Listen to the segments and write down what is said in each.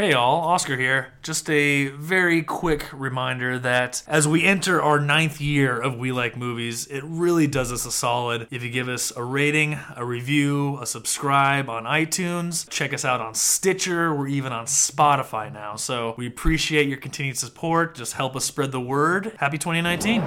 Hey all, Oscar here. Just a very quick reminder that as we enter our ninth year of We Like Movies, it really does us a solid if you give us a rating, a review, a subscribe on iTunes. Check us out on Stitcher. We're even on Spotify now. So we appreciate your continued support. Just help us spread the word. Happy 2019.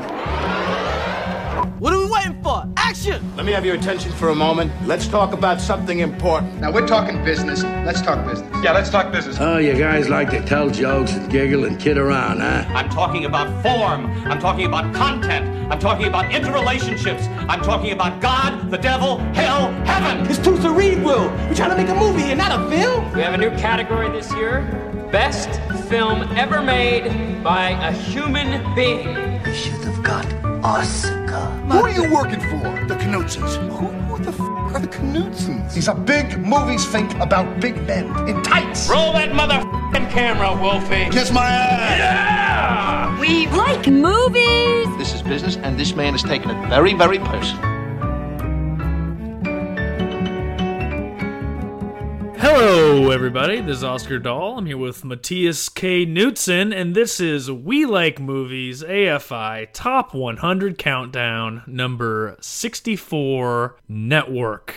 What are we waiting for? Action! Let me have your attention for a moment. Let's talk about something important. Now we're talking business. Let's talk business. Yeah, let's talk business. Oh, you guys like to tell jokes and giggle and kid around, huh? I'm talking about form. I'm talking about content. I'm talking about interrelationships. I'm talking about God, the devil, hell, heaven. It's too cerebral. We're trying to make a movie here, not a film. We have a new category this year Best Film Ever Made by a Human Being. We should have got Oscar. Who are you working for? The Knutsons. Who, who the f are the Knutsons? These are big movies think about big men in tights. Roll that motherfucking camera, Wolfie. Kiss my ass. Yeah! We like movies. This is business, and this man is taking it very, very personal. Hello, everybody. This is Oscar Dahl. I'm here with Matthias K. Knutson, and this is We Like Movies AFI Top 100 Countdown, number 64 Network.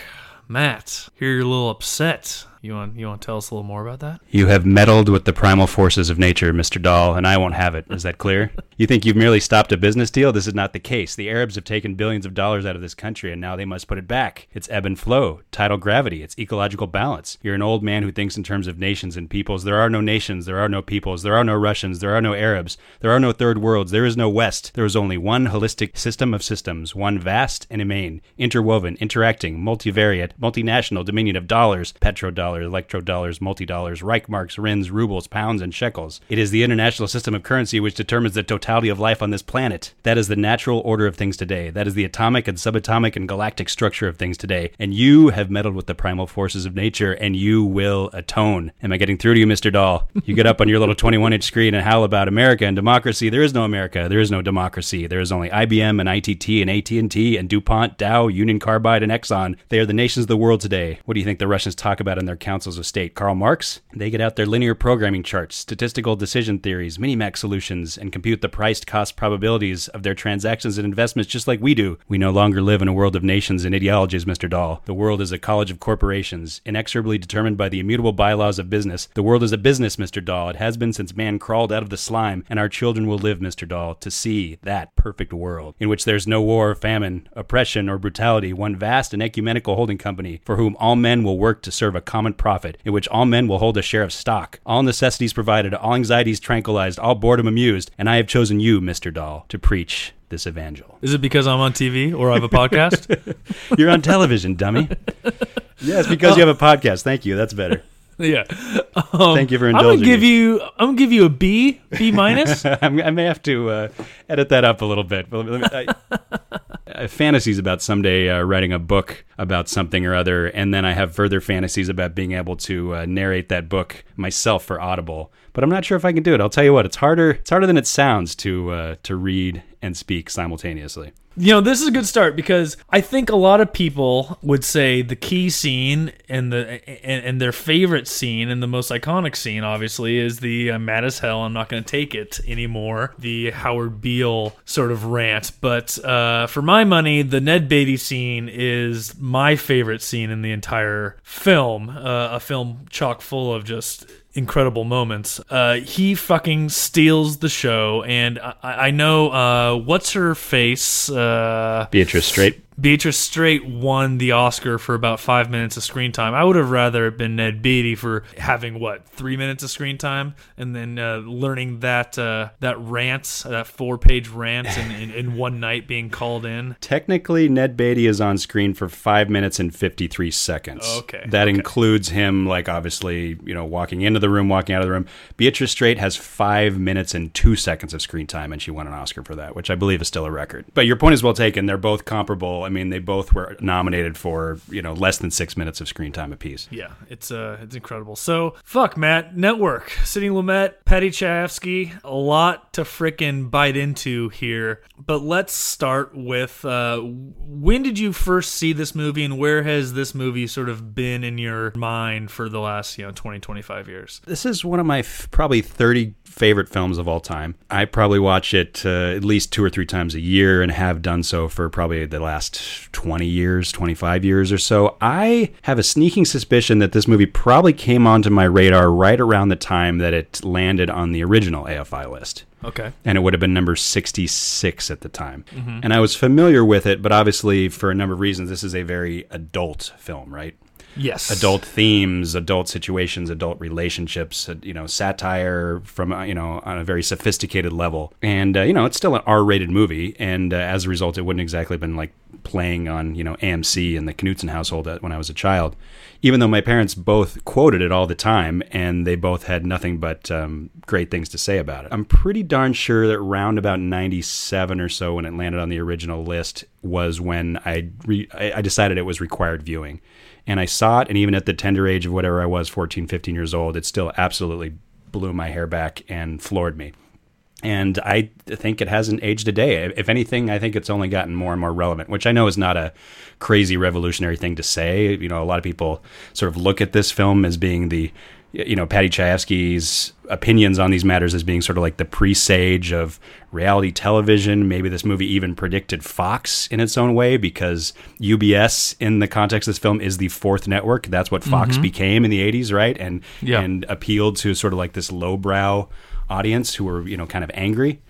Matt, here you're a little upset. You want you want to tell us a little more about that? You have meddled with the primal forces of nature, Mr. Dahl, and I won't have it. Is that clear? you think you've merely stopped a business deal? This is not the case. The Arabs have taken billions of dollars out of this country, and now they must put it back. It's ebb and flow, tidal gravity, it's ecological balance. You're an old man who thinks in terms of nations and peoples. There are no nations, there are no peoples, there are no Russians, there are no Arabs, there are no third worlds, there is no West. There is only one holistic system of systems, one vast and immane, interwoven, interacting, multivariate, multinational dominion of dollars, petrodollars electrodollars, multi-dollars, Reichmarks, Rins, rubles, pounds, and shekels. It is the international system of currency which determines the totality of life on this planet. That is the natural order of things today. That is the atomic and subatomic and galactic structure of things today. And you have meddled with the primal forces of nature, and you will atone. Am I getting through to you, Mr. Dahl? You get up on your little 21-inch screen and howl about America and democracy. There is no America. There is no democracy. There is only IBM and ITT and AT&T and DuPont, Dow, Union Carbide, and Exxon. They are the nations of the world today. What do you think the Russians talk about in their councils of state. Karl Marx, they get out their linear programming charts, statistical decision theories, minimax solutions, and compute the priced cost probabilities of their transactions and investments just like we do. We no longer live in a world of nations and ideologies, Mr. Dahl. The world is a college of corporations, inexorably determined by the immutable bylaws of business. The world is a business, Mr. Dahl. It has been since man crawled out of the slime, and our children will live, Mr. Dahl, to see that perfect world in which there's no war, famine, oppression, or brutality, one vast and ecumenical holding company for whom all men will work to serve a common profit in which all men will hold a share of stock, all necessities provided, all anxieties tranquilized, all boredom amused, and I have chosen you, Mr. Dahl, to preach this evangel. Is it because I'm on TV or I have a podcast? You're on television, dummy. Yes, because you have a podcast. Thank you. That's better. Yeah. Um, Thank you for indulging I'm gonna give me. you. I'm gonna give you a B, B minus. I'm, may have to uh, edit that up a little bit. But me, I, I fantasies about someday uh, writing a book about something or other, and then I have further fantasies about being able to uh, narrate that book myself for Audible. But I'm not sure if I can do it. I'll tell you what, it's harder. It's harder than it sounds to uh, to read and speak simultaneously. You know, this is a good start because I think a lot of people would say the key scene and the and, and their favorite scene and the most iconic scene, obviously, is the uh, "Mad as hell, I'm not going to take it anymore." The Howard Beale sort of rant. But uh, for my money, the Ned Beatty scene is my favorite scene in the entire film. Uh, a film chock full of just incredible moments. Uh, he fucking steals the show, and I, I know uh, what's her face. Uh, Beatrice Straight. Beatrice Straight won the Oscar for about five minutes of screen time. I would have rather it been Ned Beatty for having what three minutes of screen time, and then uh, learning that uh, that rant, that four page rant, in, in, in one night being called in. Technically, Ned Beatty is on screen for five minutes and 53 seconds. Okay. That okay. includes him, like, obviously, you know, walking into the room, walking out of the room. Beatrice Straight has five minutes and two seconds of screen time, and she won an Oscar for that, which I believe is still a record. But your point is well taken. They're both comparable. I mean, they both were nominated for, you know, less than six minutes of screen time apiece. Yeah, it's uh, it's incredible. So, fuck, Matt, network Sidney Lumet, Paddy Chayefsky, a lot to frickin' bite into here. But let's start with uh, when did you first see this movie and where has this movie sort of been in your mind for the last, you know, 20, 25 years? This is one of my f- probably 30 favorite films of all time. I probably watch it uh, at least two or three times a year and have done so for probably the last 20 years, 25 years or so. I have a sneaking suspicion that this movie probably came onto my radar right around the time that it landed on the original AFI list. Okay. And it would have been number 66 at the time. Mm-hmm. And I was familiar with it, but obviously, for a number of reasons, this is a very adult film, right? Yes. Adult themes, adult situations, adult relationships, uh, you know, satire from, uh, you know, on a very sophisticated level. And, uh, you know, it's still an R rated movie. And uh, as a result, it wouldn't exactly have been like playing on, you know, AMC and the Knutson household when I was a child. Even though my parents both quoted it all the time and they both had nothing but um, great things to say about it. I'm pretty darn sure that around about 97 or so, when it landed on the original list, was when I, re- I decided it was required viewing and I saw it, and even at the tender age of whatever I was, 14, 15 years old, it still absolutely blew my hair back and floored me. And I think it hasn't aged a day. If anything, I think it's only gotten more and more relevant, which I know is not a crazy revolutionary thing to say. You know, a lot of people sort of look at this film as being the you know Paddy Chayefsky's opinions on these matters as being sort of like the presage of reality television. Maybe this movie even predicted Fox in its own way because UBS in the context of this film is the fourth network. That's what Fox mm-hmm. became in the 80s, right? And yeah. and appealed to sort of like this lowbrow audience who were, you know, kind of angry.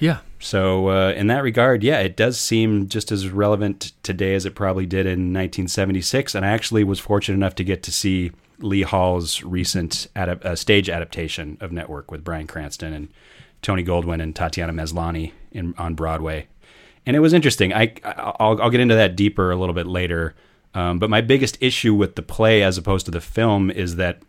Yeah. So uh, in that regard, yeah, it does seem just as relevant today as it probably did in 1976. And I actually was fortunate enough to get to see Lee Hall's recent adap- uh, stage adaptation of Network with Bryan Cranston and Tony Goldwyn and Tatiana Maslany in, on Broadway. And it was interesting. I, I'll, I'll get into that deeper a little bit later. Um, but my biggest issue with the play as opposed to the film is that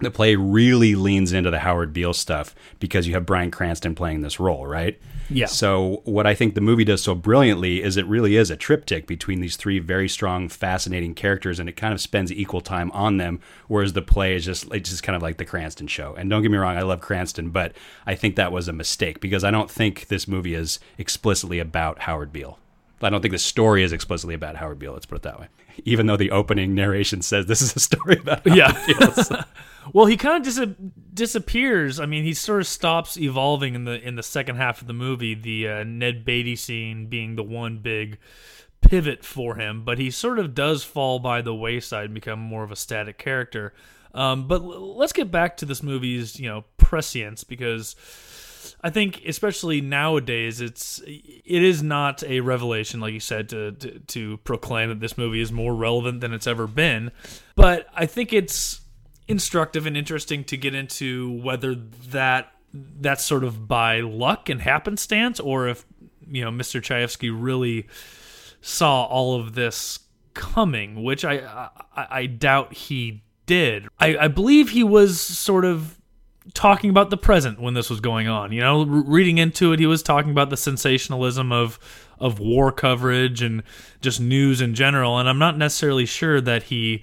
the play really leans into the Howard Beale stuff because you have Bryan Cranston playing this role, right? Yeah. So what I think the movie does so brilliantly is it really is a triptych between these three very strong, fascinating characters, and it kind of spends equal time on them. Whereas the play is just it's just kind of like the Cranston show. And don't get me wrong, I love Cranston, but I think that was a mistake because I don't think this movie is explicitly about Howard Beale. I don't think the story is explicitly about Howard Beale. Let's put it that way. Even though the opening narration says this is a story about yeah. Well, he kind of dis- disappears. I mean, he sort of stops evolving in the in the second half of the movie. The uh, Ned Beatty scene being the one big pivot for him, but he sort of does fall by the wayside and become more of a static character. Um, but l- let's get back to this movie's you know prescience because I think especially nowadays it's it is not a revelation like you said to, to to proclaim that this movie is more relevant than it's ever been, but I think it's instructive and interesting to get into whether that that's sort of by luck and happenstance or if you know Mr. Chayefsky really saw all of this coming, which I I, I doubt he did. I, I believe he was sort of talking about the present when this was going on. You know, reading into it, he was talking about the sensationalism of of war coverage and just news in general. And I'm not necessarily sure that he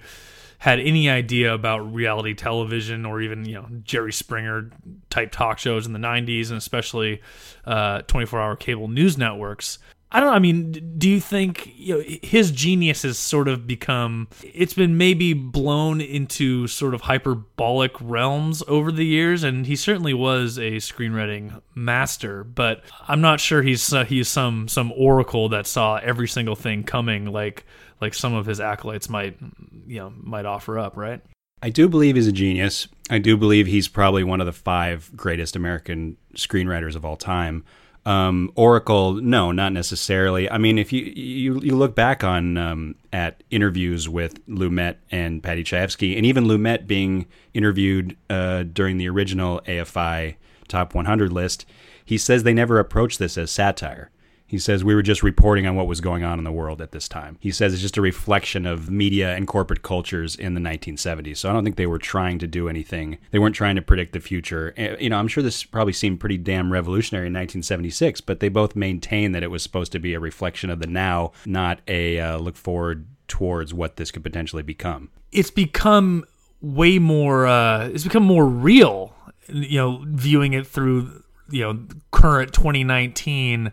had any idea about reality television or even you know Jerry Springer type talk shows in the 90s and especially uh, 24 hour cable news networks. I don't know. I mean, do you think you know, his genius has sort of become? It's been maybe blown into sort of hyperbolic realms over the years, and he certainly was a screenwriting master. But I'm not sure he's uh, he's some some oracle that saw every single thing coming, like like some of his acolytes might you know might offer up, right? I do believe he's a genius. I do believe he's probably one of the five greatest American screenwriters of all time. Um, Oracle, no, not necessarily. I mean, if you you, you look back on um, at interviews with Lumet and Paddy Chayefsky, and even Lumet being interviewed uh, during the original AFI Top 100 list, he says they never approached this as satire. He says we were just reporting on what was going on in the world at this time. He says it's just a reflection of media and corporate cultures in the 1970s. So I don't think they were trying to do anything. They weren't trying to predict the future. Eh, you know, I'm sure this probably seemed pretty damn revolutionary in 1976, but they both maintain that it was supposed to be a reflection of the now, not a uh, look forward towards what this could potentially become. It's become way more uh, it's become more real you know, viewing it through you know current 2019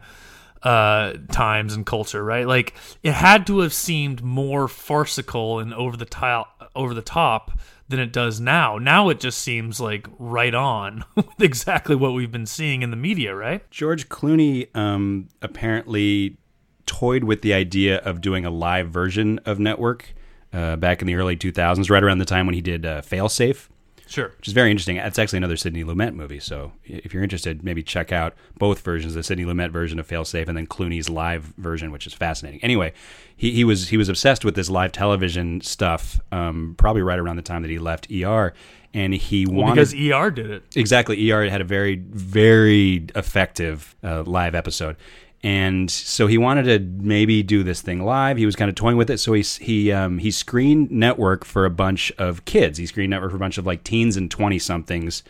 uh times and culture right? Like it had to have seemed more farcical and over the top over the top than it does now. Now it just seems like right on with exactly what we've been seeing in the media right? George Clooney um, apparently toyed with the idea of doing a live version of Network uh, back in the early 2000s, right around the time when he did uh, Failsafe. Sure. Which is very interesting. It's actually another Sidney Lumet movie. So if you're interested, maybe check out both versions: the Sidney Lumet version of Failsafe and then Clooney's live version, which is fascinating. Anyway, he, he was he was obsessed with this live television stuff. Um, probably right around the time that he left ER, and he well, wanted because ER did it exactly. ER had a very very effective uh, live episode. And so he wanted to maybe do this thing live. He was kind of toying with it. So he he um, he screened network for a bunch of kids. He screened network for a bunch of like teens and twenty somethings,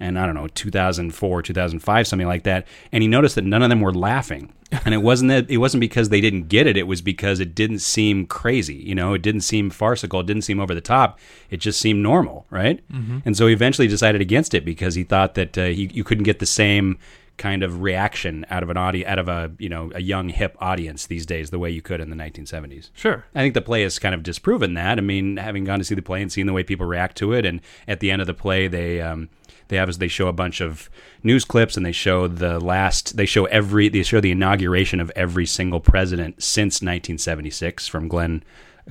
and I don't know, two thousand four, two thousand five, something like that. And he noticed that none of them were laughing. And it wasn't that it wasn't because they didn't get it. It was because it didn't seem crazy. You know, it didn't seem farcical. It didn't seem over the top. It just seemed normal, right? Mm-hmm. And so he eventually decided against it because he thought that uh, he, you couldn't get the same kind of reaction out of an audience, out of a you know a young hip audience these days, the way you could in the 1970s. Sure, I think the play has kind of disproven that. I mean, having gone to see the play and seeing the way people react to it, and at the end of the play, they um, they have as they show a bunch of news clips and they show the last they show every they show the inauguration of every single president since 1976 from Glenn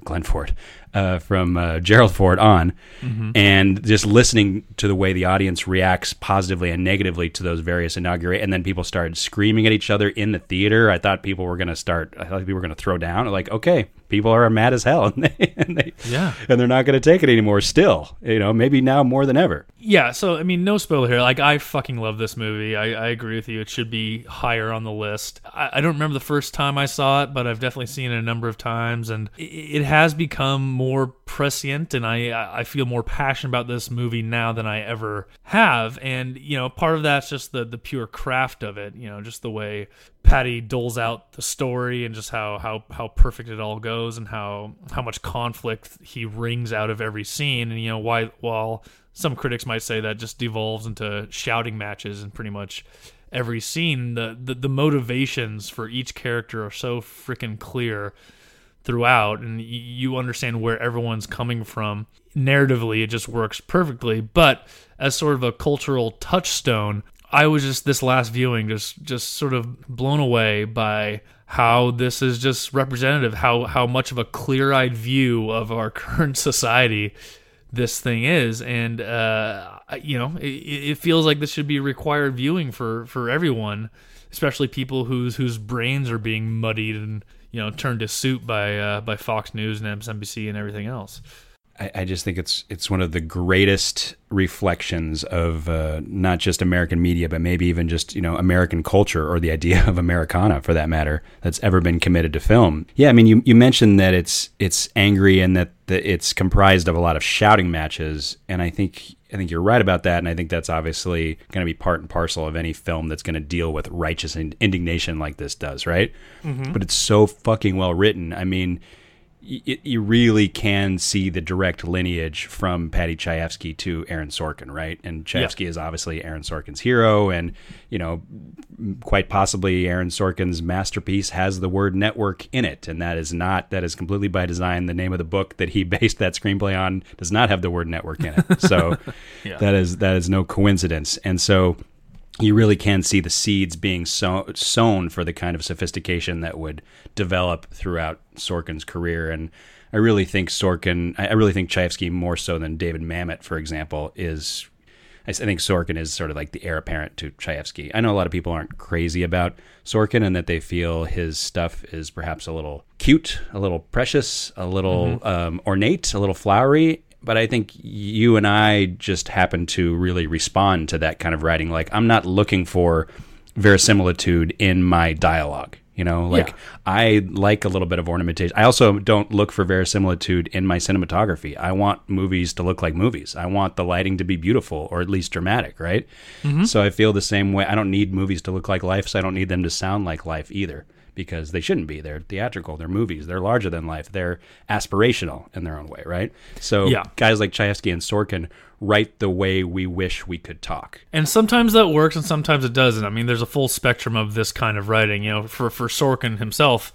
Glenn Ford, uh, from uh, Gerald Ford on, Mhm. and just listening to the way the audience reacts positively and negatively to those various inaugurate, and then people started screaming at each other in the theater. I thought people were going to start. I thought people were going to throw down. Like, okay, people are mad as hell, and they, and they Yeah. and they're not going to take it anymore. Still, you know, maybe now more than ever. Yeah, so I mean, no spoiler here. Like, I fucking love this movie. I, I agree with you. It should be higher on the list. I, I don't remember the first time I saw it, but I've definitely seen it a number of times, and it, it has become more prescient, and I I feel more passionate about this movie now than I ever have. And you know, part of that's just the the pure craft of it. You know, just the way Paddy doles out the story and just how how how perfect it all goes, and how how much conflict he wrings out of every scene, and you know why while some critics might say that just devolves into shouting matches and pretty much every scene the, the the motivations for each character are so freaking clear throughout and you understand where everyone's coming from. Narratively it just works perfectly but as sort of a cultural touchstone i was just this last viewing just just sort of blown away by how this is just representative how how much of a clear-eyed view of our current society this thing is. And uh you know it, it feels like this should be required viewing for for everyone especially people whose whose brains are being muddied and you know turned to soup by uh, by Fox News and MSNBC and everything else. I, I just think it's it's one of the greatest reflections of uh, not just American media, but maybe even just you know American culture or the idea of Americana, for that matter, that's ever been committed to film. Yeah, I mean, you you mentioned that it's it's angry and that the, it's comprised of a lot of shouting matches, and I think I think you're right about that, and I think that's obviously going to be part and parcel of any film that's going to deal with righteous indignation like this does, right? Mhm. But it's so fucking well written. I mean, y- you really can see the direct lineage from Paddy Chayefsky to Aaron Sorkin, right? And Chayefsky is obviously Aaron Sorkin's hero, and you know, quite possibly Aaron Sorkin's masterpiece has the word network in it, and that is not that is completely by design. The name of the book that he based that screenplay on does not have the word network in it, so Yeah. that is that is no coincidence, and so you really can see the seeds being sow- sown for the kind of sophistication that would develop throughout Sorkin's career. And I really think Sorkin, I really think Chayefsky more so than David Mamet, for example, is. I think Sorkin is sort of like the heir apparent to Chayefsky. I know a lot of people aren't crazy about Sorkin and that they feel his stuff is perhaps a little cute, a little precious, a little Mhm. um, ornate, a little flowery. But I think you and I just happen to really respond to that kind of writing. Like, I'm not looking for verisimilitude in my dialogue. You know, like Yeah. I like a little bit of ornamentation. I also don't look for verisimilitude in my cinematography. I want movies to look like movies. I want the lighting to be beautiful or at least dramatic, right? Mhm. So I feel the same way. I don't need movies to look like life, so I don't need them to sound like life either. Because they shouldn't be. They're theatrical, they're movies, they're larger than life, they're aspirational in their own way, right? So Yeah. guys like Chayefsky and Sorkin write the way we wish we could talk. And sometimes that works, and sometimes it doesn't. I mean, there's a full spectrum of this kind of writing. You know, for for Sorkin himself,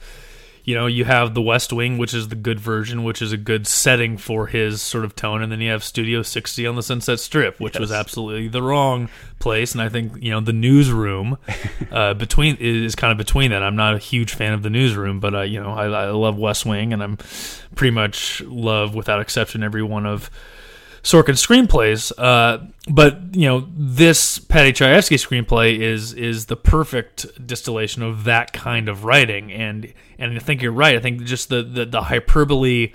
you know, you have The West Wing, which is the good version, which is a good setting for his sort of tone, and then you have Studio 60 on the Sunset Strip, which was absolutely the wrong place. And I think you know the Newsroom uh, between is kind of between that. I'm not a huge fan of the Newsroom, but uh, you know, I, I love West Wing, and I'm pretty much love without exception every one of. Sorkin screenplays. Uh, but you know, this Paddy Chayefsky screenplay is is the perfect distillation of that kind of writing, and and I think you're right. I think just the the, the hyperbole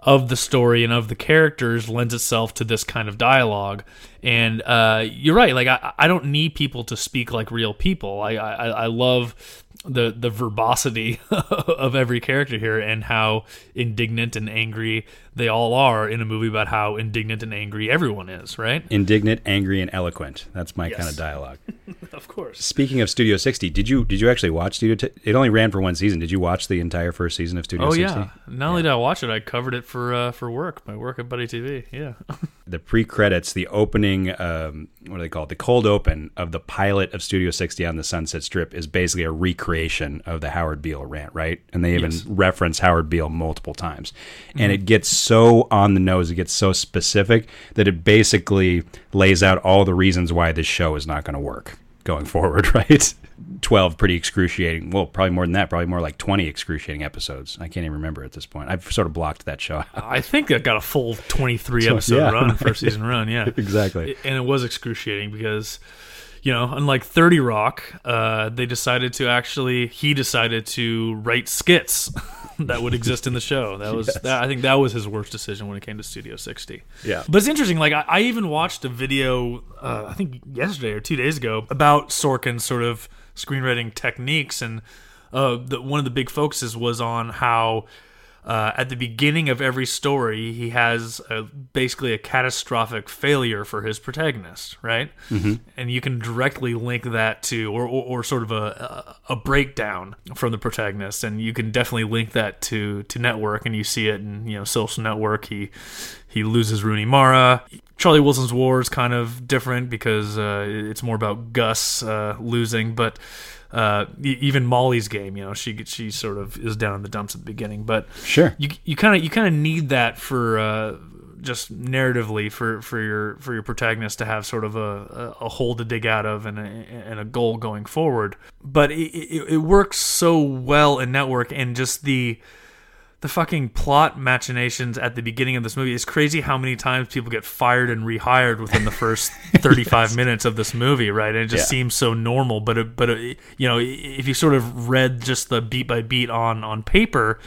of the story and of the characters lends itself to this kind of dialogue. And uh, you're right. Like I, I don't need people to speak like real people. I I, I love the the verbosity of every character here and how indignant and angry they all are in a movie about how indignant and angry everyone is, right? Indignant, angry, and eloquent. That's my Yes. kind of dialogue. Of course. Speaking of Studio 60, did you did you actually watch Studio? T- it only ran for one season. Did you watch the entire first season of Studio Oh 60? yeah. Not only did I watch it, I covered it for uh, for work, my work at Buddy TV. Yeah. the pre-credits, the opening, um, what do they call it? The cold open of the pilot of Studio 60 on the Sunset Strip is basically a recreation of the Howard Beale rant, right? And they even Yes. reference Howard Beale multiple times. And it gets so on the nose, it gets so specific that it basically lays out all the reasons why this show is not going to work going forward, right? 12 pretty excruciating, well, probably more than that, probably more like 20 excruciating episodes. I can't even remember at this point. I've sort of blocked that show out. I think it got a full 23 episode Yeah. run, first season run, yeah. Exactly. And it was excruciating because you know, unlike 30 Rock, uh, they decided to actually he decided to write skits that would exist in the show. That was Yes. that, I think that was his worst decision when it came to Studio 60. Yeah. But it's interesting. Like I, I even watched a video, uh, I think yesterday or two days ago, about Sorkin's sort of screenwriting techniques, and uh, the, one of the big focuses was on how. Uh, at the beginning of every story, he has a, basically a catastrophic failure for his protagonist, right? Mhm. And you can directly link that to, or, or, or sort of a, a, a breakdown from the protagonist, and you can definitely link that to to Network, and you see it in you know Social Network. He he loses Rooney Mara. Charlie Wilson's War is kind of different because uh, it's more about Gus uh, losing, but uh, even Molly's game, you know, she she sort of is down in the dumps at the beginning, but Sure. you you kind of you kind of need that for uh, just narratively for, for your for your protagonist to have sort of a, a, a hole to dig out of and a, and a goal going forward. But it, it, it works so well in Network and just the the fucking plot machinations at the beginning of this movie. It's crazy how many times people get fired and rehired within the first 35 minutes of this movie, right? And it just Yeah. seems so normal, but it, but it, you know, if you sort of read just the beat by beat on on paper,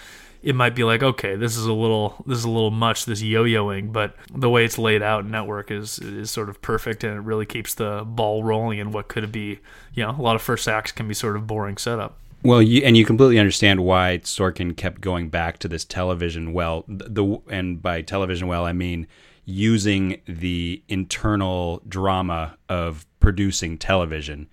it might be like, okay, this is a little this is a little much this yo-yoing, but the way it's laid out in network is is sort of perfect and it really keeps the ball rolling in what could be, you know, a lot of first acts can be sort of boring setup. Well, you, and you completely understand why Sorkin kept going back to this television well. The, and by television well, I mean using the internal drama of producing television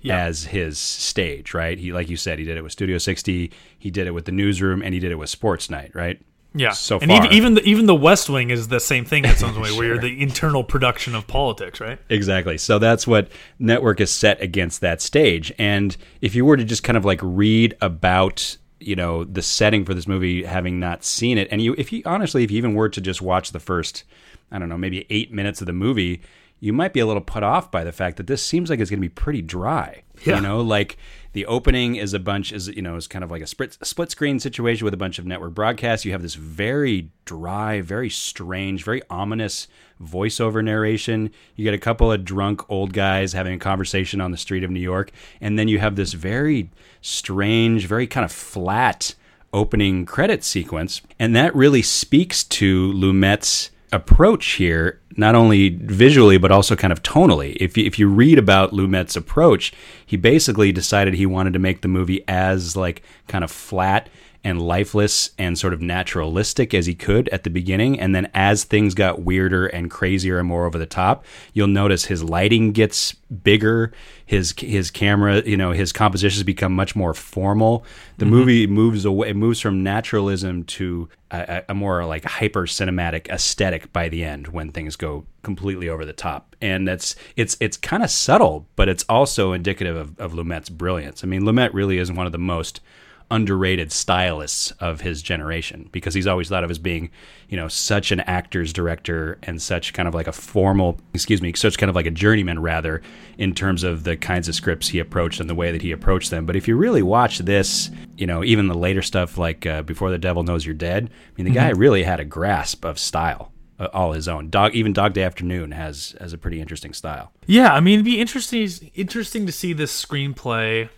Yeah. as his stage, right? He, like you said, he did it with Studio 60, he did it with the Newsroom, and he did it with Sports Night, right? Yeah. So and far, even even the, even the West Wing is the same thing in some way, where you're the internal production of politics, right? Exactly. So that's what network is set against that stage. And if you were to just kind of like read about, you know, the setting for this movie, having not seen it, and you, if you honestly, if you even were to just watch the first, I don't know, maybe eight minutes of the movie, you might be a little put off by the fact that this seems like it's going to be pretty dry. Yeah. You know, like the opening is a bunch is you know is kind of like a split split screen situation with a bunch of network broadcasts. You have this very dry, very strange, very ominous voiceover narration. You get a couple of drunk old guys having a conversation on the street of New York, and then you have this very strange, very kind of flat opening credit sequence, and that really speaks to Lumet's approach here, not only visually but also kind of tonally. If you, if you read about Lumet's approach, he basically decided he wanted to make the movie as like kind of flat and lifeless and sort of naturalistic as he could at the beginning. And then as things got weirder and crazier and more over the top, you'll notice his lighting gets bigger. His his camera, you know, his compositions become much more formal. The mm-hmm. movie moves away, it moves from naturalism to a, a more like hyper cinematic aesthetic by the end when things go completely over the top. And that's it's it's kind of subtle, but it's also indicative of, of Lumet's brilliance. I mean, Lumet really is one of the most underrated stylists of his generation because he's always thought of as being, you know, such an actor's director and such kind of like a formal, excuse me, such kind of like a journeyman rather in terms of the kinds of scripts he approached and the way that he approached them. But if you really watch this, you know, even the later stuff like uh, Before the Devil Knows You're Dead, I mean, the mm-hmm. guy really had a grasp of style. Uh, all his own. Dog, even Dog Day Afternoon has has a pretty interesting style. Yeah, I mean, it'd be interesting interesting to see this screenplay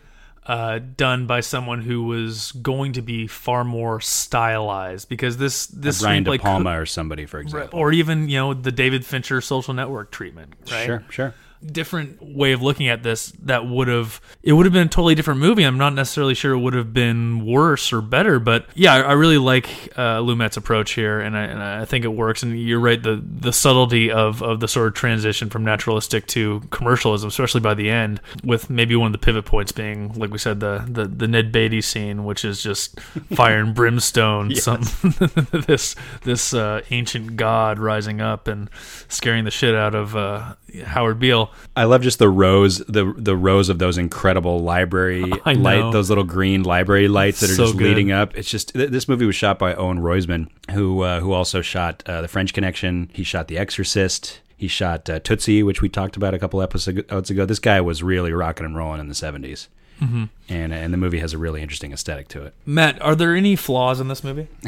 uh, done by someone who was going to be far more stylized because this this Brian De Palma or somebody for example, or even you know the David Fincher Social Network treatment, right? Sure, sure different way of looking at this that would have it would have been a totally different movie. I'm not necessarily sure it would have been worse or better, but yeah, I, I really like uh, Lumet's approach here, and I, and I think it works. And you're right, the the subtlety of of the sort of transition from naturalistic to commercialism, especially by the end, with maybe one of the pivot points being, like we said, the the, the Ned Beatty scene, which is just fire and brimstone. yes. Some this this uh, ancient god rising up and scaring the shit out of uh, Howard Beale. I love just the rows, the the rows of those incredible library light, those little green library lights that are so just good. leading up. It's just this movie was shot by Owen Roizman, who uh, who also shot uh, The French Connection. He shot The Exorcist. He shot uh, Tootsie, which we talked about a couple episodes ago. This guy was really rocking and rolling in the 70s. Mm-hmm. And, and the movie has a really interesting aesthetic to it. Matt, are there any flaws in this movie?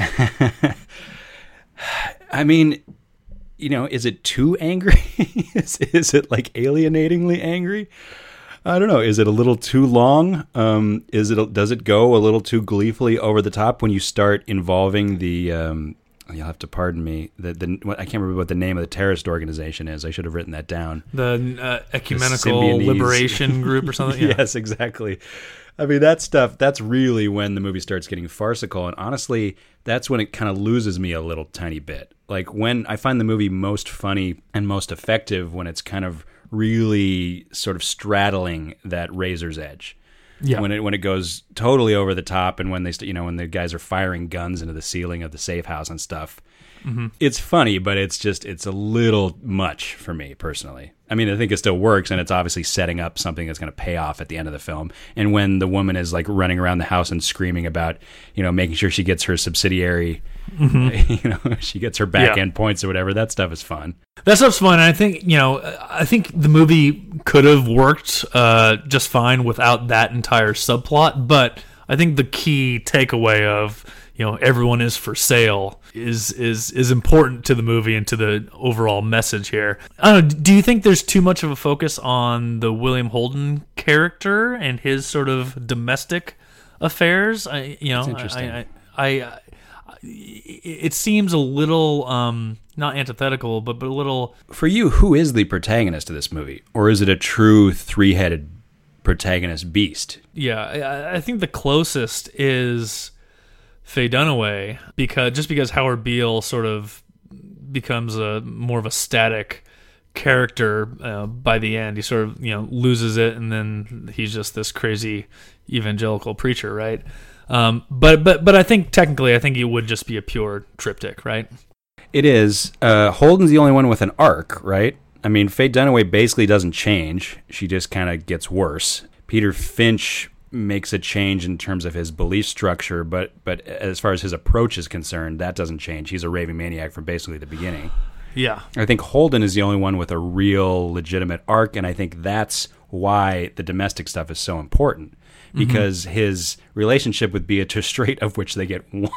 I mean, you know, is it too angry? is, is it like alienatingly angry? I don't know. Is it a little too long? Um, is it does it go a little too gleefully over the top when you start involving the? Um, you'll have to pardon me. The, the I can't remember what the name of the terrorist organization is. I should have written that down. The uh, Ecumenical the Liberation Group or something. Yeah. yes, exactly. I mean, that stuff, that's really when the movie starts getting farcical. And honestly, that's when it kind of loses me a little tiny bit. Like when I find the movie most funny and most effective when it's kind of really sort of straddling that razor's edge. Yeah. When it when it goes totally over the top and when they you know when the guys are firing guns into the ceiling of the safe house and stuff. Mm-hmm. It's funny, but it's just it's a little much for me personally. I mean, I think it still works, and it's obviously setting up something that's going to pay off at the end of the film. And when the woman is like running around the house and screaming about, you know, making sure she gets her subsidiary, mm-hmm. you know, she gets her back yeah. end points or whatever, that stuff is fun. That stuff's fun. And I think, you know, I think the movie could have worked uh, just fine without that entire subplot. But I think the key takeaway of you know everyone is for sale is is is important to the movie and to the overall message here. I don't know. Do you think there's too much of a focus on the William Holden character and his sort of domestic affairs? I you know I, I, I, it seems a little um, not antithetical, but but a little. For you, who is the protagonist of this movie, or is it a true three-headed protagonist beast? Yeah, I, I think the closest is Faye Dunaway because just because Howard Beale sort of becomes a more of a static character uh, by the end. He sort of you know loses it, and then he's just this crazy evangelical preacher, right? Um, but but but I think technically, I think it would just be a pure triptych, right? It is. Uh, Holden's the only one with an arc, right? I mean, Faye Dunaway basically doesn't change; she just kind of gets worse. Peter Finch makes a change in terms of his belief structure, but but as far as his approach is concerned, that doesn't change. He's a raving maniac from basically the beginning. Yeah. I think Holden is the only one with a real legitimate arc, and I think that's why the domestic stuff is so important. Mm-hmm. Because mm-hmm. his relationship with Beatrice Straight, of which they get one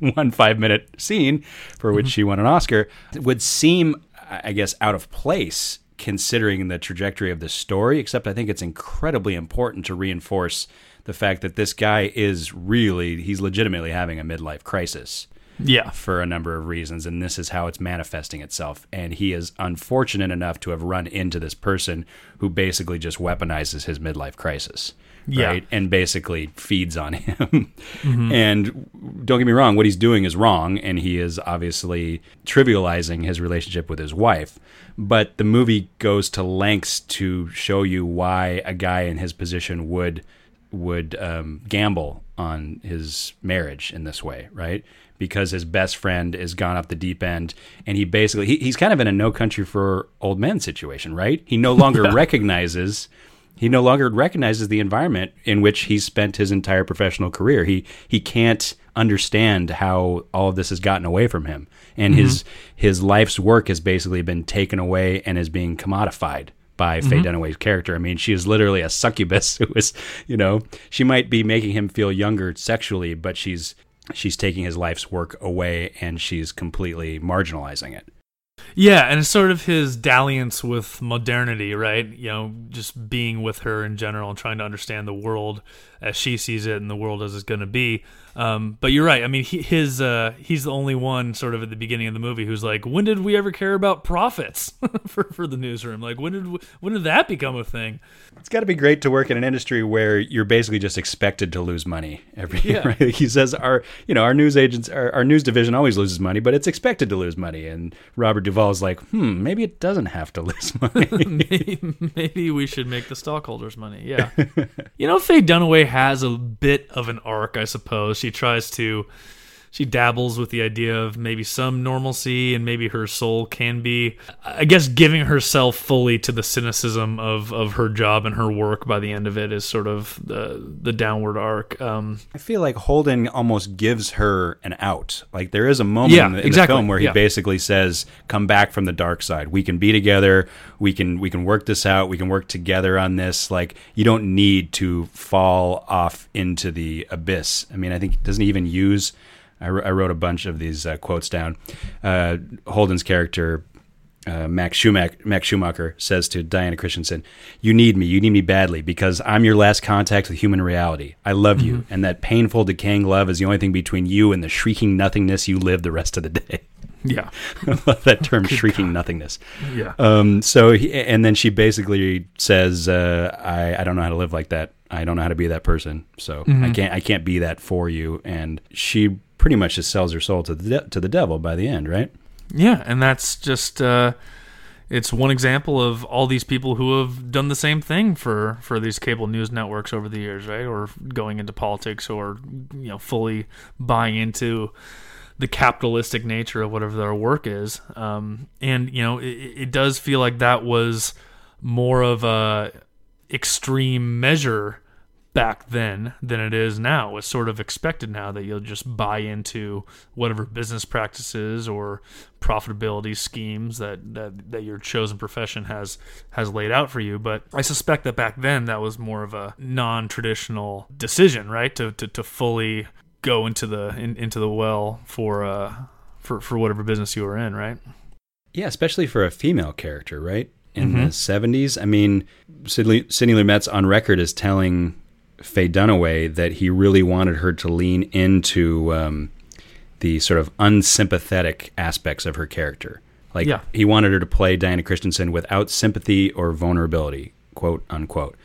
one five minute scene for which mm-hmm. she won an Oscar, would seem I guess out of place considering the trajectory of the story, except I think it's incredibly important to reinforce the fact that this guy is really, he's legitimately having a midlife crisis. Yeah. For a number of reasons. And this is how it's manifesting itself. And he is unfortunate enough to have run into this person who basically just weaponizes his midlife crisis. Yeah. Right. And basically feeds on him. And don't get me wrong, what he's doing is wrong. And he is obviously trivializing his relationship with his wife. But the movie goes to lengths to show you why a guy in his position would would um, gamble on his marriage in this way, right? Because his best friend is gone up the deep end, and he basically he, he's kind of in a no country for old men situation, right? He no longer recognizes he no longer recognizes the environment in which he's spent his entire professional career. He he can't understand how all of this has gotten away from him, and mm-hmm. his his life's work has basically been taken away and is being commodified by Faye mm-hmm. Dunaway's character. I mean, she is literally a succubus who is, you know, she might be making him feel younger sexually, but she's she's taking his life's work away and she's completely marginalizing it. Yeah, and it's sort of his dalliance with modernity, right? You know, just being with her in general and trying to understand the world as she sees it and the world as it's going to be. Um, but you're right. I mean, he, his uh, he's the only one sort of at the beginning of the movie who's like, when did we ever care about profits for for the newsroom? Like, when did when did that become a thing? It's got to be great to work in an industry where you're basically just expected to lose money every year. Right? He says our, you know, our news agents, our, our news division always loses money, but it's expected to lose money. And Robert Duvall's like, hmm, maybe it doesn't have to lose money. maybe, maybe we should make the stockholders money. Yeah. you know, Faye Dunaway has a bit of an arc, I suppose. She tries to, she dabbles with the idea of maybe some normalcy and maybe her soul can be, I guess, giving herself fully to the cynicism of, of her job and her work by the end of it is sort of the, the downward arc. Um, I feel like Holden almost gives her an out. Like there is a moment Yeah, in, the, in exactly, the film where he yeah. basically says, "Come back from the dark side. We can be together. We can we can work this out. We can work together on this. Like you don't need to fall off into the abyss." I mean, I think doesn't even use. I, I wrote a bunch of these uh, quotes down. Uh, Holden's character uh, Max Schumacher, Max Schumacher says to Diana Christensen, "You need me. You need me badly because I'm your last contact with human reality. I love you, and that painful, decaying love is the only thing between you and the shrieking nothingness you live the rest of the day." yeah. I love that term, shrieking nothingness. Yeah. Um, so, he, and then she basically says, uh, I, "I don't know how to live like that. I don't know how to be that person. So I can't. I can't be that for you." And she pretty much just sells her soul to the de- to the devil by the end, right? Yeah, and that's just uh, it's one example of all these people who have done the same thing for for these cable news networks over the years, right? Or going into politics, or you know, fully buying into the capitalistic nature of whatever their work is. Um, and you know, it, it does feel like that was more of a extreme measure back then than it is now. It's sort of expected now that you'll just buy into whatever business practices or profitability schemes that, that, that your chosen profession has has laid out for you. But I suspect that back then that was more of a non-traditional decision, right? To to, to fully go into the in, into the well for uh for for whatever business you were in, right? Yeah, especially for a female character, right? In the 70s. I mean, Sidney, Sidney Lumet's on record as telling Faye Dunaway that he really wanted her to lean into um, the sort of unsympathetic aspects of her character. Like, Yeah. he wanted her to play Diana Christensen without sympathy or vulnerability, quote unquote.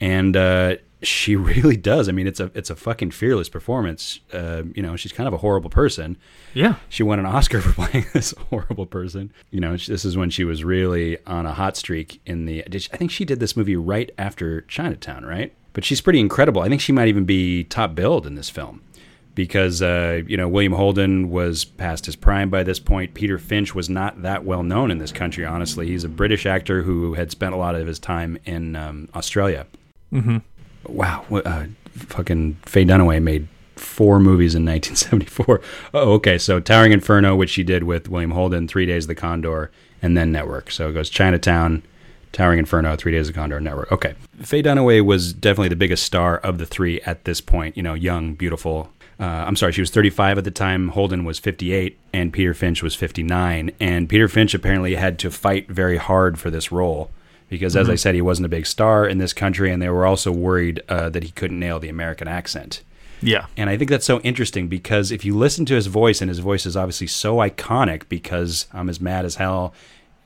And uh, she really does. I mean, it's a it's a fucking fearless performance. Uh, you know, she's kind of a horrible person. Yeah. She won an Oscar for playing this horrible person. You know, this is when she was really on a hot streak in the. She, I think she did this movie right after Chinatown, right? But she's pretty incredible. I think she might even be top billed in this film because uh, you know William Holden was past his prime by this point. Peter Finch was not that well known in this country. Honestly, he's a British actor who had spent a lot of his time in um, Australia. Mm-hmm. Wow, what, uh, fucking Faye Dunaway made four movies in 1974. Oh, okay. So Towering Inferno, which she did with William Holden, Three Days of the Condor, and then Network. So it goes Chinatown, Towering Inferno, Three Days of Condor, Network. Okay. Faye Dunaway was definitely the biggest star of the three at this point. You know, young, beautiful. Uh, I'm sorry, she was 35 at the time. Holden was 58, and Peter Finch was 59. And Peter Finch apparently had to fight very hard for this role because, as I said, he wasn't a big star in this country, and they were also worried uh, that he couldn't nail the American accent. Yeah. And I think that's so interesting because if you listen to his voice, and his voice is obviously so iconic because I'm as mad as hell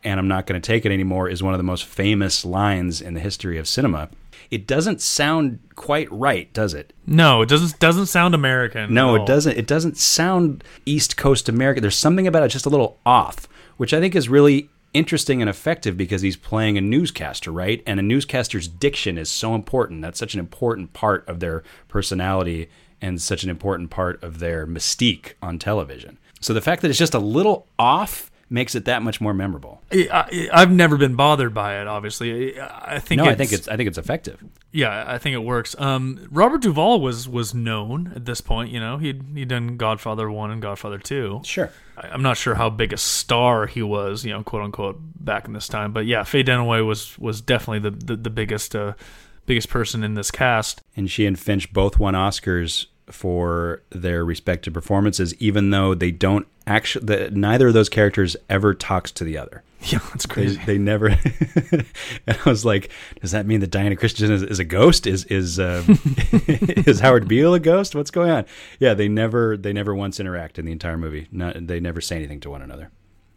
and I'm not going to take it anymore is one of the most famous lines in the history of cinema. It doesn't sound quite right, does it? No, it doesn't doesn't sound American. No, it doesn't. It doesn't sound East Coast American. There's something about it just a little off, which I think is really interesting and effective because he's playing a newscaster, right? And a newscaster's diction is so important. That's such an important part of their personality and such an important part of their mystique on television. So the fact that it's just a little off makes it that much more memorable. I, I've never been bothered by it. Obviously, I think. No, I it's, think it's I think it's effective. Yeah, I think it works. Um, Robert Duvall was was known at this point. You know, he'd he'd done Godfather one and Godfather two. Sure. I, I'm not sure how big a star he was. You know, quote unquote, back in this time. But yeah, Faye Dunaway was was definitely the the, the biggest uh, biggest person in this cast. And she and Finch both won Oscars for their respective performances, even though they don't actually. The, neither of those characters ever talks to the other. Yeah, that's They, crazy. they never. and I was like, does that mean that Diana Christensen is, is a ghost? Is is uh, is Howard Beale a ghost? What's going on? Yeah, they never they never once interact in the entire movie. Not, they never say anything to one another.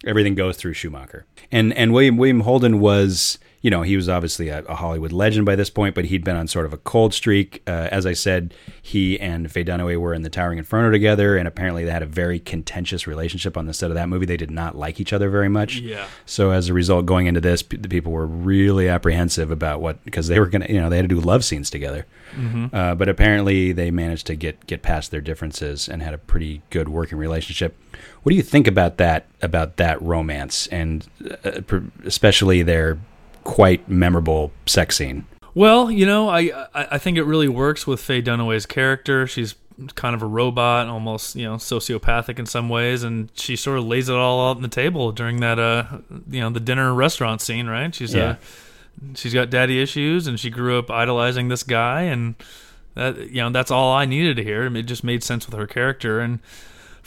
Everything goes through Schumacher. And and William William Holden was you know he was obviously a, a Hollywood legend by this point, but he'd been on sort of a cold streak. Uh, as I said, he and Faye Dunaway were in the Towering Inferno together, and apparently they had a very contentious relationship on the set of that movie. They did not like each other very much. Yeah. So as a result, going into this, p- the people were really apprehensive about what because they were gonna, you know, they had to do love scenes together. Mhm. Uh, but apparently, they managed to get get past their differences and had a pretty good working relationship. What do you think about that? About that romance, and uh, pr- especially their quite memorable sex scene? Well, you know, I, I I think it really works with Faye Dunaway's character. She's kind of a robot, almost you know sociopathic in some ways, and she sort of lays it all out on the table during that uh you know the dinner restaurant scene, right? She's Yeah. uh, she's got daddy issues, and she grew up idolizing this guy, and that you know that's all I needed to hear. It just made sense with her character, and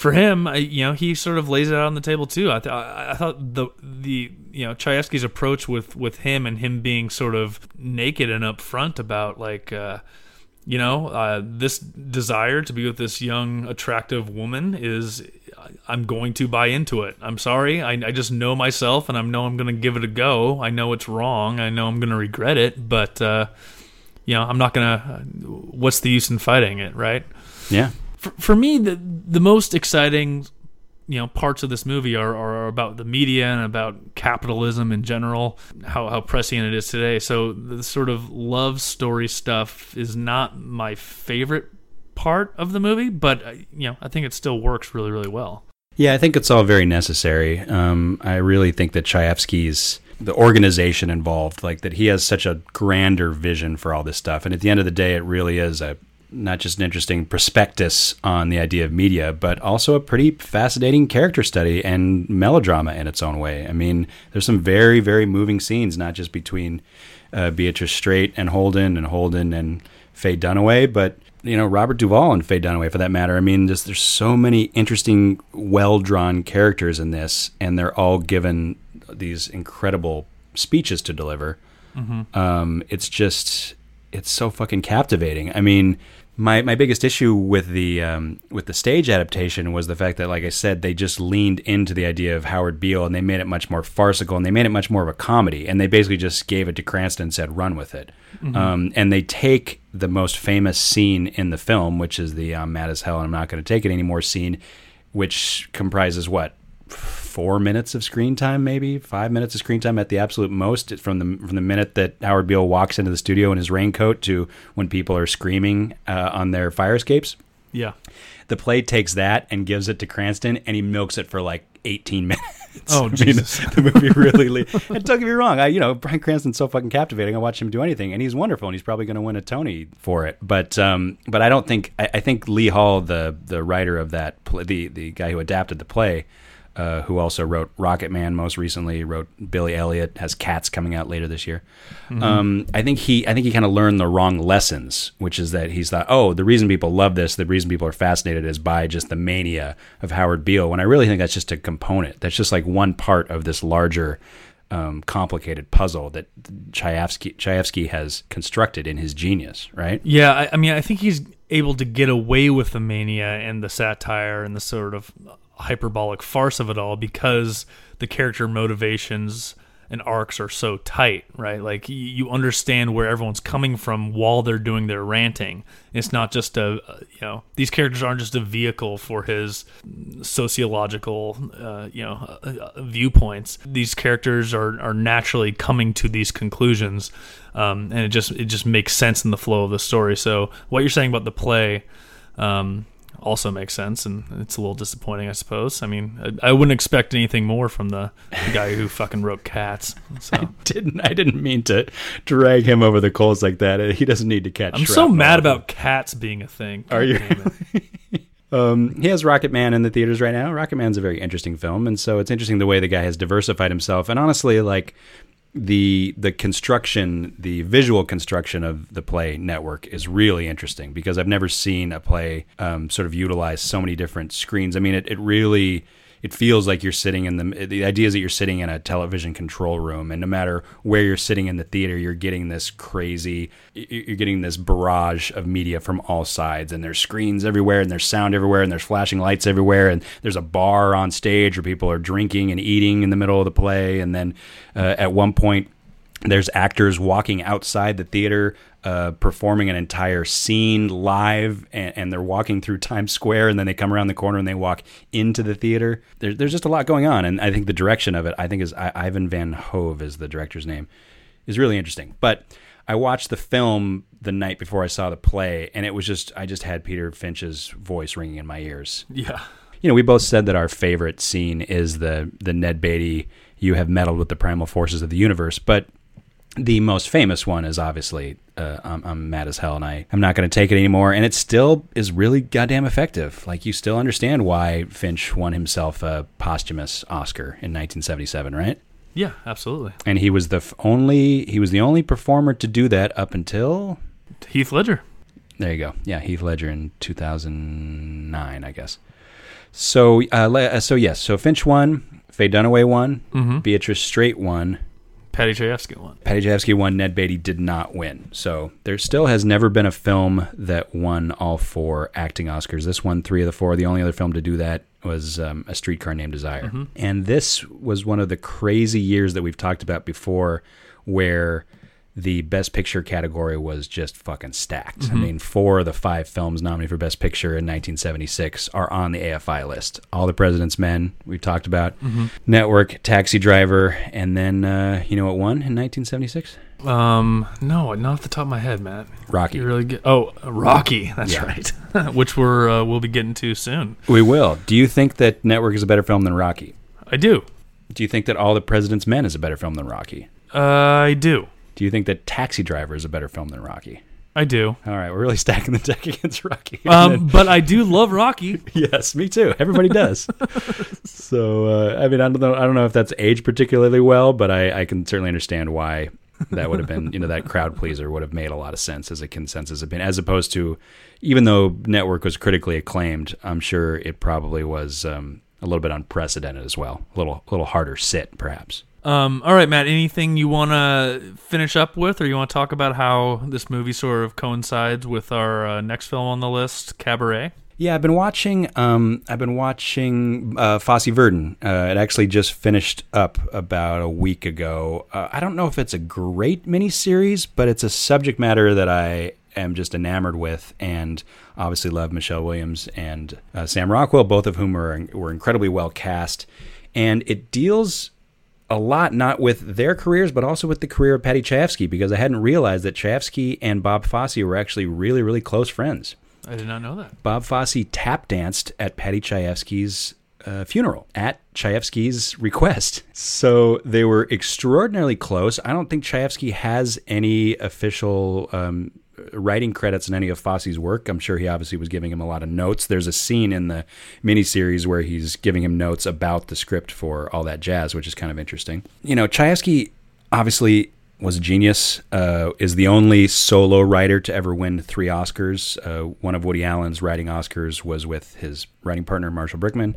for him, I, you know, he sort of lays it out on the table too. I, th- I thought the the you know Chayefsky's approach with with him and him being sort of naked and upfront about like. Uh, you know, uh, this desire to be with this young, attractive woman is, I'm going to buy into it. I'm sorry. I, I just know myself and I know I'm going to give it a go. I know it's wrong. I know I'm going to regret it, but, uh, you know, I'm not going to, what's the use in fighting it, right? Yeah. For, for me, the, the most exciting, you know, parts of this movie are, are about the media and about capitalism in general, how, how prescient it is today. So the sort of love story stuff is not my favorite part of the movie, but, uh, you know, I think it still works really, really well. Yeah, I think it's all very necessary. Um, I really think that Chayefsky's the organization involved, like that he has such a grander vision for all this stuff. And at the end of the day, it really is a not just an interesting prospectus on the idea of media, but also a pretty fascinating character study and melodrama in its own way. I mean, there's some very, very moving scenes, not just between uh, Beatrice Straight and Holden and Holden and Faye Dunaway, but you know Robert Duvall and Faye Dunaway for that matter. I mean, just there's so many interesting, well drawn characters in this, and they're all given these incredible speeches to deliver. Mhm. Um, it's just it's so fucking captivating. I mean, my my biggest issue with the um, with the stage adaptation was the fact that, like I said, they just leaned into the idea of Howard Beale and they made it much more farcical and they made it much more of a comedy and they basically just gave it to Cranston and said, "Run with it." Mhm. Um, and they take the most famous scene in the film, which is the "I'm mad as hell and I'm not going to take it anymore" scene, which comprises what four minutes of screen time, maybe five minutes of screen time at the absolute most, from the from the minute that Howard Beale walks into the studio in his raincoat to when people are screaming uh, on their fire escapes. Yeah. The play takes that and gives it to Cranston, and he milks it for like 18 minutes. Oh, I mean, Jesus. the movie really. le- and don't get me wrong, I you know Bryan Cranston's so fucking captivating. I watch him do anything, and he's wonderful, and he's probably going to win a Tony for it. But um, but I don't think I, I think Lee Hall, the the writer of that, play, the the guy who adapted the play. Uh, who also wrote Rocketman most recently? Wrote Billy Elliot. Has Cats coming out later this year. Mhm. Um, I think he I think he kind of learned the wrong lessons, which is that he's thought, oh, the reason people love this, the reason people are fascinated is by just the mania of Howard Beale. When I really think that's just a component. That's just like one part of this larger, um, complicated puzzle that Chayefsky Chayefsky has constructed in his genius. Right? Yeah, I, I mean, I think he's able to get away with the mania and the satire and the sort of hyperbolic farce of it all because the character motivations and arcs are so tight, right? Like you understand where everyone's coming from while they're doing their ranting. It's not just a, you know, these characters aren't just a vehicle for his sociological, uh, you know, uh, uh, viewpoints. These characters are are naturally coming to these conclusions, um, and it just it just makes sense in the flow of the story. So what you're saying about the play. Um, also makes sense, and it's a little disappointing, I suppose. I mean, I, I wouldn't expect anything more from the, the guy who fucking wrote Cats. So. I didn't. I didn't mean to drag him over the coals like that. He doesn't need to catch. I'm so mad about cats being a thing. Are you? Um, he has Rocketman in the theaters right now. Rocketman's a very interesting film, and so it's interesting the way the guy has diversified himself. And honestly, like the the construction, the visual construction of the play network is really interesting because I've never seen a play um, sort of utilize so many different screens. I mean, it, it really it feels like you're sitting in the the idea is that you're sitting in a television control room and no matter where you're sitting in the theater you're getting this crazy you're getting this barrage of media from all sides and there's screens everywhere and there's sound everywhere and there's flashing lights everywhere and there's a bar on stage where people are drinking and eating in the middle of the play and then uh, at one point there's actors walking outside the theater uh, performing an entire scene live, and, and, they're walking through Times Square, and then they come around the corner and they walk into the theater. There, there's just a lot going on, and I think the direction of it, I think, is I, Ivan Van Hove is the director's name, is really interesting. But I watched the film the night before I saw the play, and it was just I just had Peter Finch's voice ringing in my ears. Yeah, you know, we both said that our favorite scene is the the Ned Beatty "You have meddled with the primal forces of the universe," but the most famous one is obviously uh, I'm, I'm, mad as hell and I, I'm not going to take it anymore. And it still is really goddamn effective. Like, you still understand why Finch won himself a posthumous Oscar in 1977, right? Yeah, absolutely. And he was the f- only he was the only performer to do that up until Heath Ledger. There you go. Yeah, Heath Ledger in 2009, I guess. So, uh, so yes, so Finch won, Faye Dunaway won, mm-hmm. Beatrice Straight won, Paddy Chayefsky won. Paddy Chayefsky won. Ned Beatty did not win. So there still has never been a film that won all four acting Oscars. This won three of the four. The only other film to do that was um, A Streetcar Named Desire. Mm-hmm. And this was one of the crazy years that we've talked about before where – the Best Picture category was just fucking stacked. Mm-hmm. I mean, four of the five films nominated for Best Picture in 1976 are on the AFI list. All the President's Men we've talked about, mm-hmm. Network, Taxi Driver, and then uh, you know what won in 1976? Um, no, not off the top of my head, Matt. Rocky. You really get oh Rocky. That's Yeah. right. Which we're uh, we'll be getting to soon. We will. Do you think that Network is a better film than Rocky? I do. Do you think that All the President's Men is a better film than Rocky? Uh, I do. Do you think that Taxi Driver is a better film than Rocky? I do. All right, we're really stacking the deck against Rocky. Um, but I do love Rocky. yes, me too. Everybody does. so, uh, I mean, I don't know. I don't know if that's aged particularly well, but I, I can certainly understand why that would have been, you know, that crowd pleaser would have made a lot of sense as a consensus opinion, as opposed to, even though Network was critically acclaimed, I'm sure it probably was um, a little bit unprecedented as well, a little, a little harder sit, perhaps. Um, all right, Matt. Anything you want to finish up with, or you want to talk about how this movie sort of coincides with our uh, next film on the list, Cabaret? Yeah, I've been watching. Um, I've been watching uh, Fosse Verdon. Uh, it actually just finished up about a week ago. Uh, I don't know if it's a great miniseries, but it's a subject matter that I am just enamored with, and obviously love Michelle Williams and uh, Sam Rockwell, both of whom were were incredibly well cast. And it deals a lot not with their careers, but also with the career of Paddy Chayefsky, because I hadn't realized that Chayefsky and Bob Fosse were actually really, really close friends. I did not know that. Bob Fosse tap danced at Paddy Chayefsky's uh, funeral at Chayefsky's request. So they were extraordinarily close. I don't think Chayefsky has any official um, writing credits in any of Fosse's work. I'm sure he obviously was giving him a lot of notes. There's a scene in the miniseries where he's giving him notes about the script for all that jazz, which is kind of interesting. You know, Chayefsky obviously was a genius. Uh, is the only solo writer to ever win three Oscars. Uh, one of Woody Allen's writing Oscars was with his writing partner Marshall Brickman.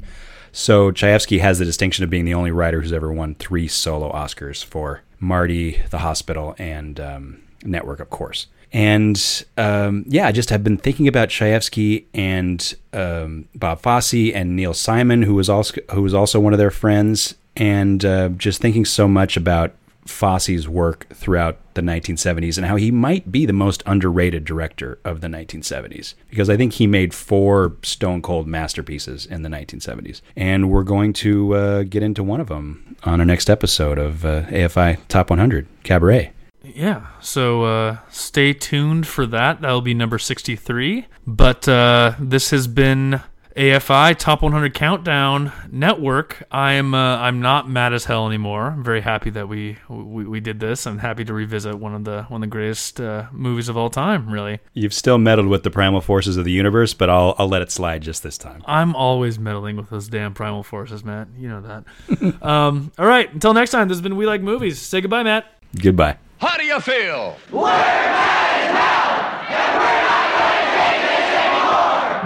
So Chayefsky has the distinction of being the only writer who's ever won three solo Oscars for Marty, The Hospital, and um, network, of course. And um, yeah, I just have been thinking about Chayefsky and um, Bob Fosse and Neil Simon, who was also who was also one of their friends, and uh, just thinking so much about Fosse's work throughout the 1970s and how he might be the most underrated director of the 1970s because I think he made four stone cold masterpieces in the 1970s. And we're going to uh, get into one of them on our next episode of uh, AFI Top 100 Cabaret. Yeah, so uh, stay tuned for that. That'll be number 63. But uh, this has been AFI Top 100 Countdown Network. I'm uh, I'm not mad as hell anymore. I'm very happy that we, we we did this. I'm happy to revisit one of the one of the greatest uh, movies of all time. Really, you've still meddled with the primal forces of the universe, but I'll I'll let it slide just this time. I'm always meddling with those damn primal forces, Matt. You know that. um, all right, until next time. This has been We Like Movies. Say goodbye, Matt. Goodbye. How do you feel?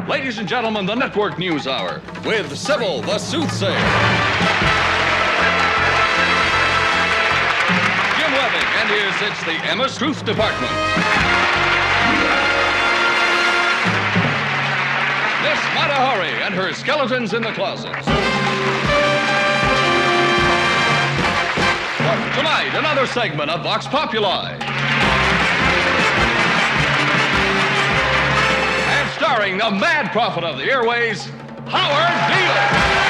Ladies and gentlemen, the Network News Hour with Sybil the Soothsayer. Jim Webbing, and here's it's the Emma Truth Department. Miss Mata Hari and her skeletons in the closets. Tonight, another segment of Vox Populi. And starring the mad prophet of the airways, Howard Beale.